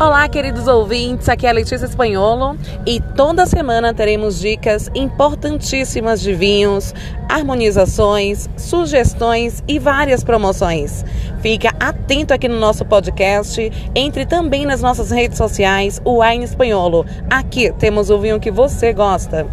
Olá, queridos ouvintes, aqui é a Letícia Espanholo e toda semana teremos dicas importantíssimas de vinhos, harmonizações, sugestões e várias promoções. Fica atento aqui no nosso podcast, entre também nas nossas redes sociais, o Wine Espanholo. Aqui temos o vinho que você gosta.